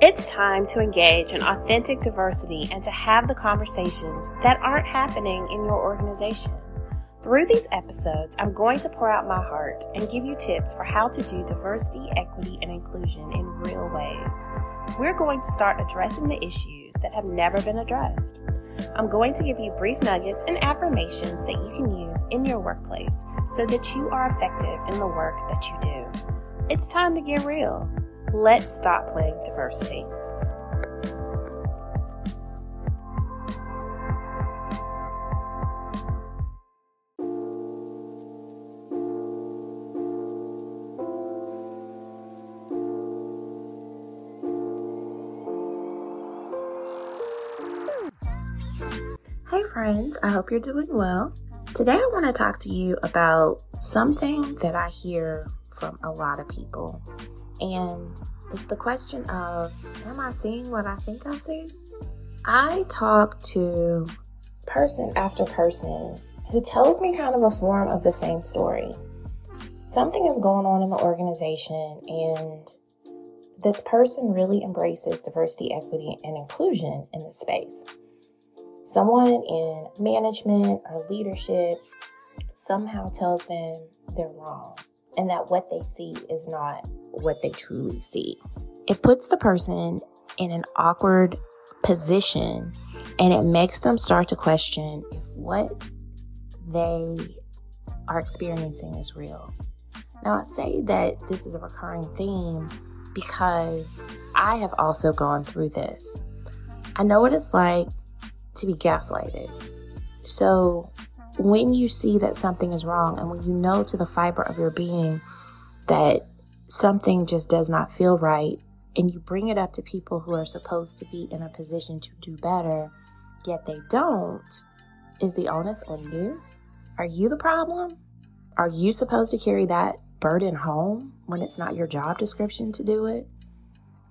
It's time to engage in authentic diversity and to have the conversations that aren't happening in your organization. Through these episodes, I'm going to pour out my heart and give you tips for how to do diversity, equity, and inclusion in real ways. We're going to start addressing the issues that have never been addressed. I'm going to give you brief nuggets and affirmations that you can use in your workplace so that you are effective in the work that you do. It's time to get real. Let's stop playing diversity. Hey friends, I hope you're doing well. Today I want to talk to you about something that I hear from a lot of people and it's the question of, am I seeing what I think I see? I talk to person after person who tells me kind of a form of the same story. Something is going on in the organization, and this person really embraces diversity, equity, and inclusion in the space. Someone in management or leadership somehow tells them they're wrong and that what they see is not what they truly see. It puts the person in an awkward position and it makes them start to question if what they are experiencing is real. Now, I say that this is a recurring theme because I have also gone through this. I know what it's like to be gaslighted. So, when you see that something is wrong and when you know to the fiber of your being that something just does not feel right and you bring it up to people who are supposed to be in a position to do better, yet they don't, is the onus on you? Are you the problem? Are you supposed to carry that burden home when it's not your job description to do it?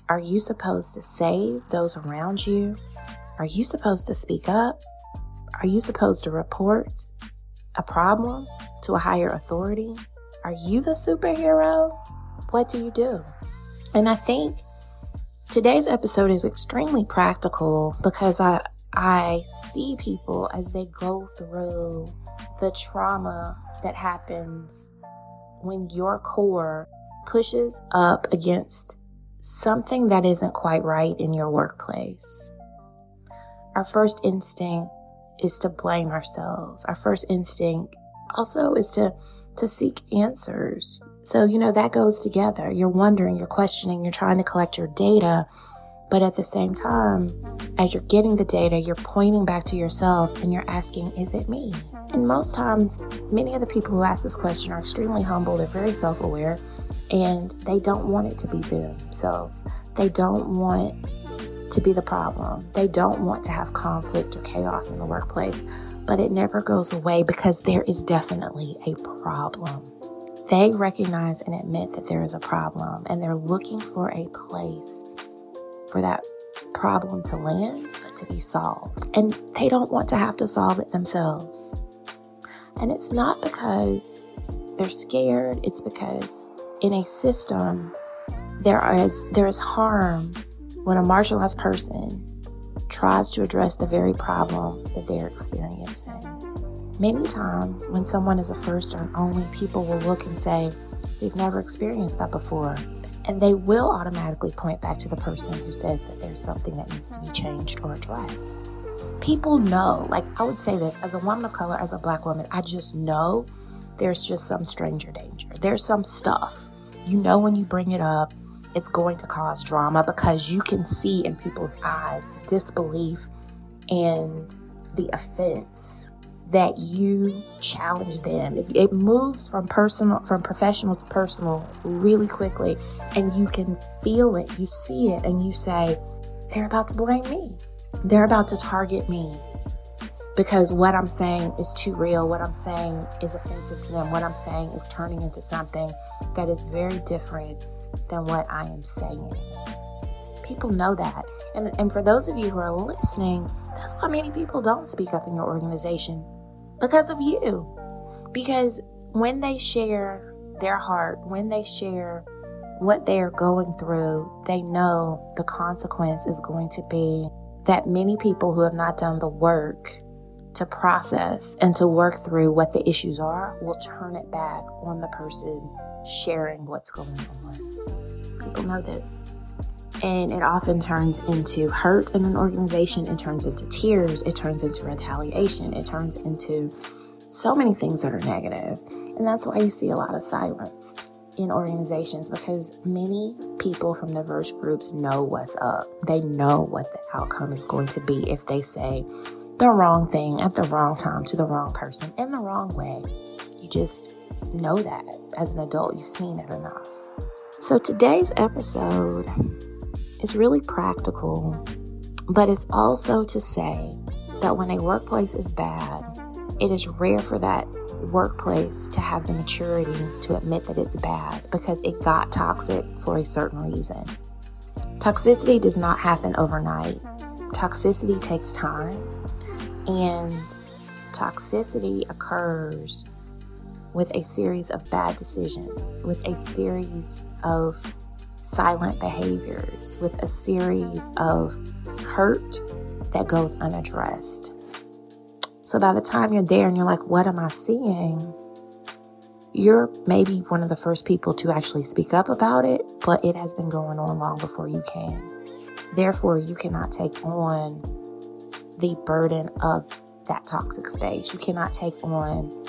Are you supposed to save those around you? Are you supposed to speak up? Are you supposed to report a problem to a higher authority? Are you the superhero? What do you do? And I think today's episode is extremely practical because I I see people as they go through the trauma that happens when your core pushes up against something that isn't quite right in your workplace. Our first instinct is to blame ourselves. Our first instinct also is to to seek answers. So, you know, that goes together. You're wondering, you're questioning, you're trying to collect your data, but at the same time, as you're getting the data, you're pointing back to yourself and you're asking, is it me? And most times, many of the people who ask this question are extremely humble, they're very self aware, and they don't want it to be themselves. They don't want to be the problem. They don't want to have conflict or chaos in the workplace, but it never goes away because there is definitely a problem. They recognize and admit that there is a problem and they're looking for a place for that problem to land, but to be solved. And they don't want to have to solve it themselves. And it's not because they're scared, it's because in a system, there is, there is harm when a marginalized person tries to address the very problem that they're experiencing. Many times, when someone is a first or an only, people will look and say, We've never experienced that before. And they will automatically point back to the person who says that there's something that needs to be changed or addressed. People know, like I would say this as a woman of color, as a black woman, I just know there's just some stranger danger. There's some stuff. You know, when you bring it up, it's going to cause drama because you can see in people's eyes the disbelief and the offense that you challenge them. It, it, moves from personal, from professional to personal really quickly, and you can feel it. You see it, and you say, "They're about to blame me. They're about to target me." Because what I'm saying is too real. What I'm saying is offensive to them. What I'm saying is turning into something that is very different than what I am saying. People know that. And, and for those of you who are listening, that's why many people don't speak up in your organization because of you. Because when they share their heart, when they share what they are going through, they know the consequence is going to be that many people who have not done the work to process and to work through what the issues are will turn it back on the person sharing what's going on. People know this. And it often turns into hurt in an organization, it turns into tears, it turns into retaliation, it turns into so many things that are negative. And that's why you see a lot of silence in organizations because many people from diverse groups know what's up. They know what the outcome is going to be if they say the wrong thing at the wrong time to the wrong person in the wrong way. You just know that as an adult, you've seen it enough. So today's episode is really practical, but it's also to say that when a workplace is bad, it is rare for that workplace to have the maturity to admit that it's bad because it got toxic for a certain reason. Toxicity does not happen overnight. Toxicity takes time, and toxicity occurs with a series of bad decisions, with a series of silent behaviors, with a series of hurt that goes unaddressed. So by the time you're there and you're like, what am I seeing? You're maybe one of the first people to actually speak up about it, but it has been going on long before you can. Therefore, you cannot take on the burden of that toxic stage. You cannot take on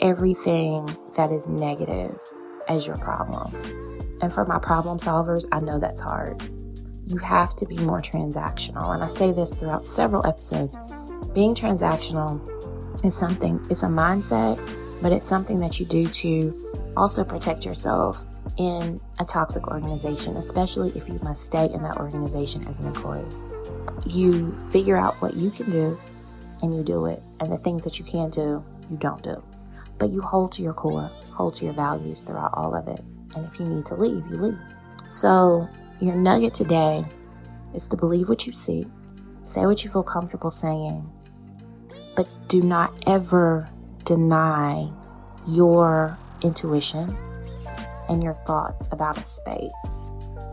everything that is negative as your problem. And for my problem solvers, I know that's hard. You have to be more transactional. And I say this throughout several episodes being transactional is something, it's a mindset, but it's something that you do to also protect yourself in a toxic organization, especially if you must stay in that organization as an employee. You figure out what you can do and you do it, and the things that you can't do, you don't do. But you hold to your core, hold to your values throughout all of it. And if you need to leave, you leave. So, your nugget today is to believe what you see, say what you feel comfortable saying, but do not ever deny your intuition and your thoughts about a space.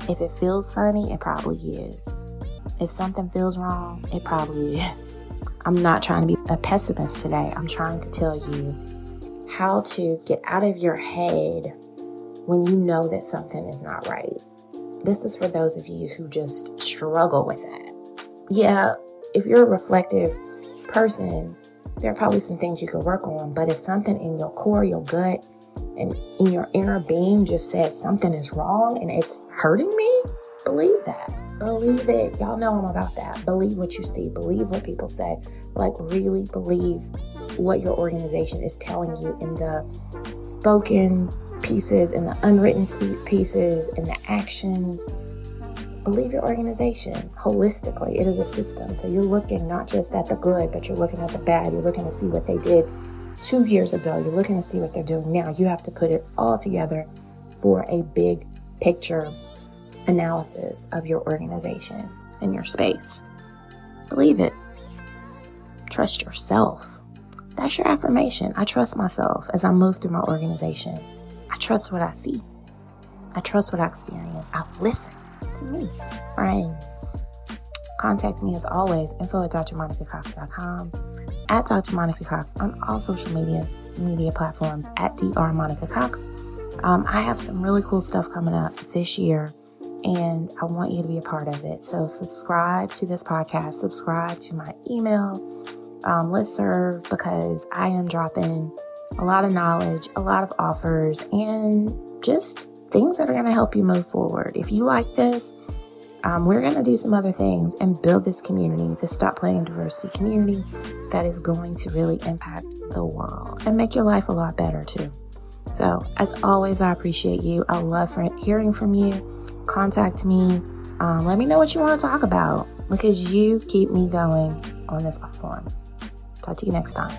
If it feels funny, it probably is. If something feels wrong, it probably is. I'm not trying to be a pessimist today. I'm trying to tell you how to get out of your head when you know that something is not right. This is for those of you who just struggle with that. Yeah, if you're a reflective person, there are probably some things you could work on. But if something in your core, your gut, and in your inner being just says something is wrong and it's hurting me, believe that. Believe it. Y'all know I'm about that. Believe what you see. Believe what people say. Like, really believe what your organization is telling you in the spoken pieces, and the unwritten pieces, and the actions believe your organization holistically. It is a system. So you're looking not just at the good, but you're looking at the bad. You're looking to see what they did two years ago. You're looking to see what they're doing now. You have to put it all together for a big picture analysis of your organization and your space. Believe it. Trust yourself. That's your affirmation. I trust myself as I move through my organization. I trust what I see. I trust what I experience. I listen to me, friends. Contact me as always, info at drmonicacox.com, at Dr. Monica Cox on all social medias, media platforms, at Dr. Monica Cox. Um, I have some really cool stuff coming up this year, and I want you to be a part of it. So, subscribe to this podcast, subscribe to my email um, list serve because I am dropping a lot of knowledge, a lot of offers, and just things that are going to help you move forward. If you like this, um, we're going to do some other things and build this community, the Stop Playing Diversity community that is going to really impact the world and make your life a lot better too. So, as always, I appreciate you. I love hearing from you. Contact me. Um, let me know what you want to talk about because you keep me going on this platform. Talk to you next time.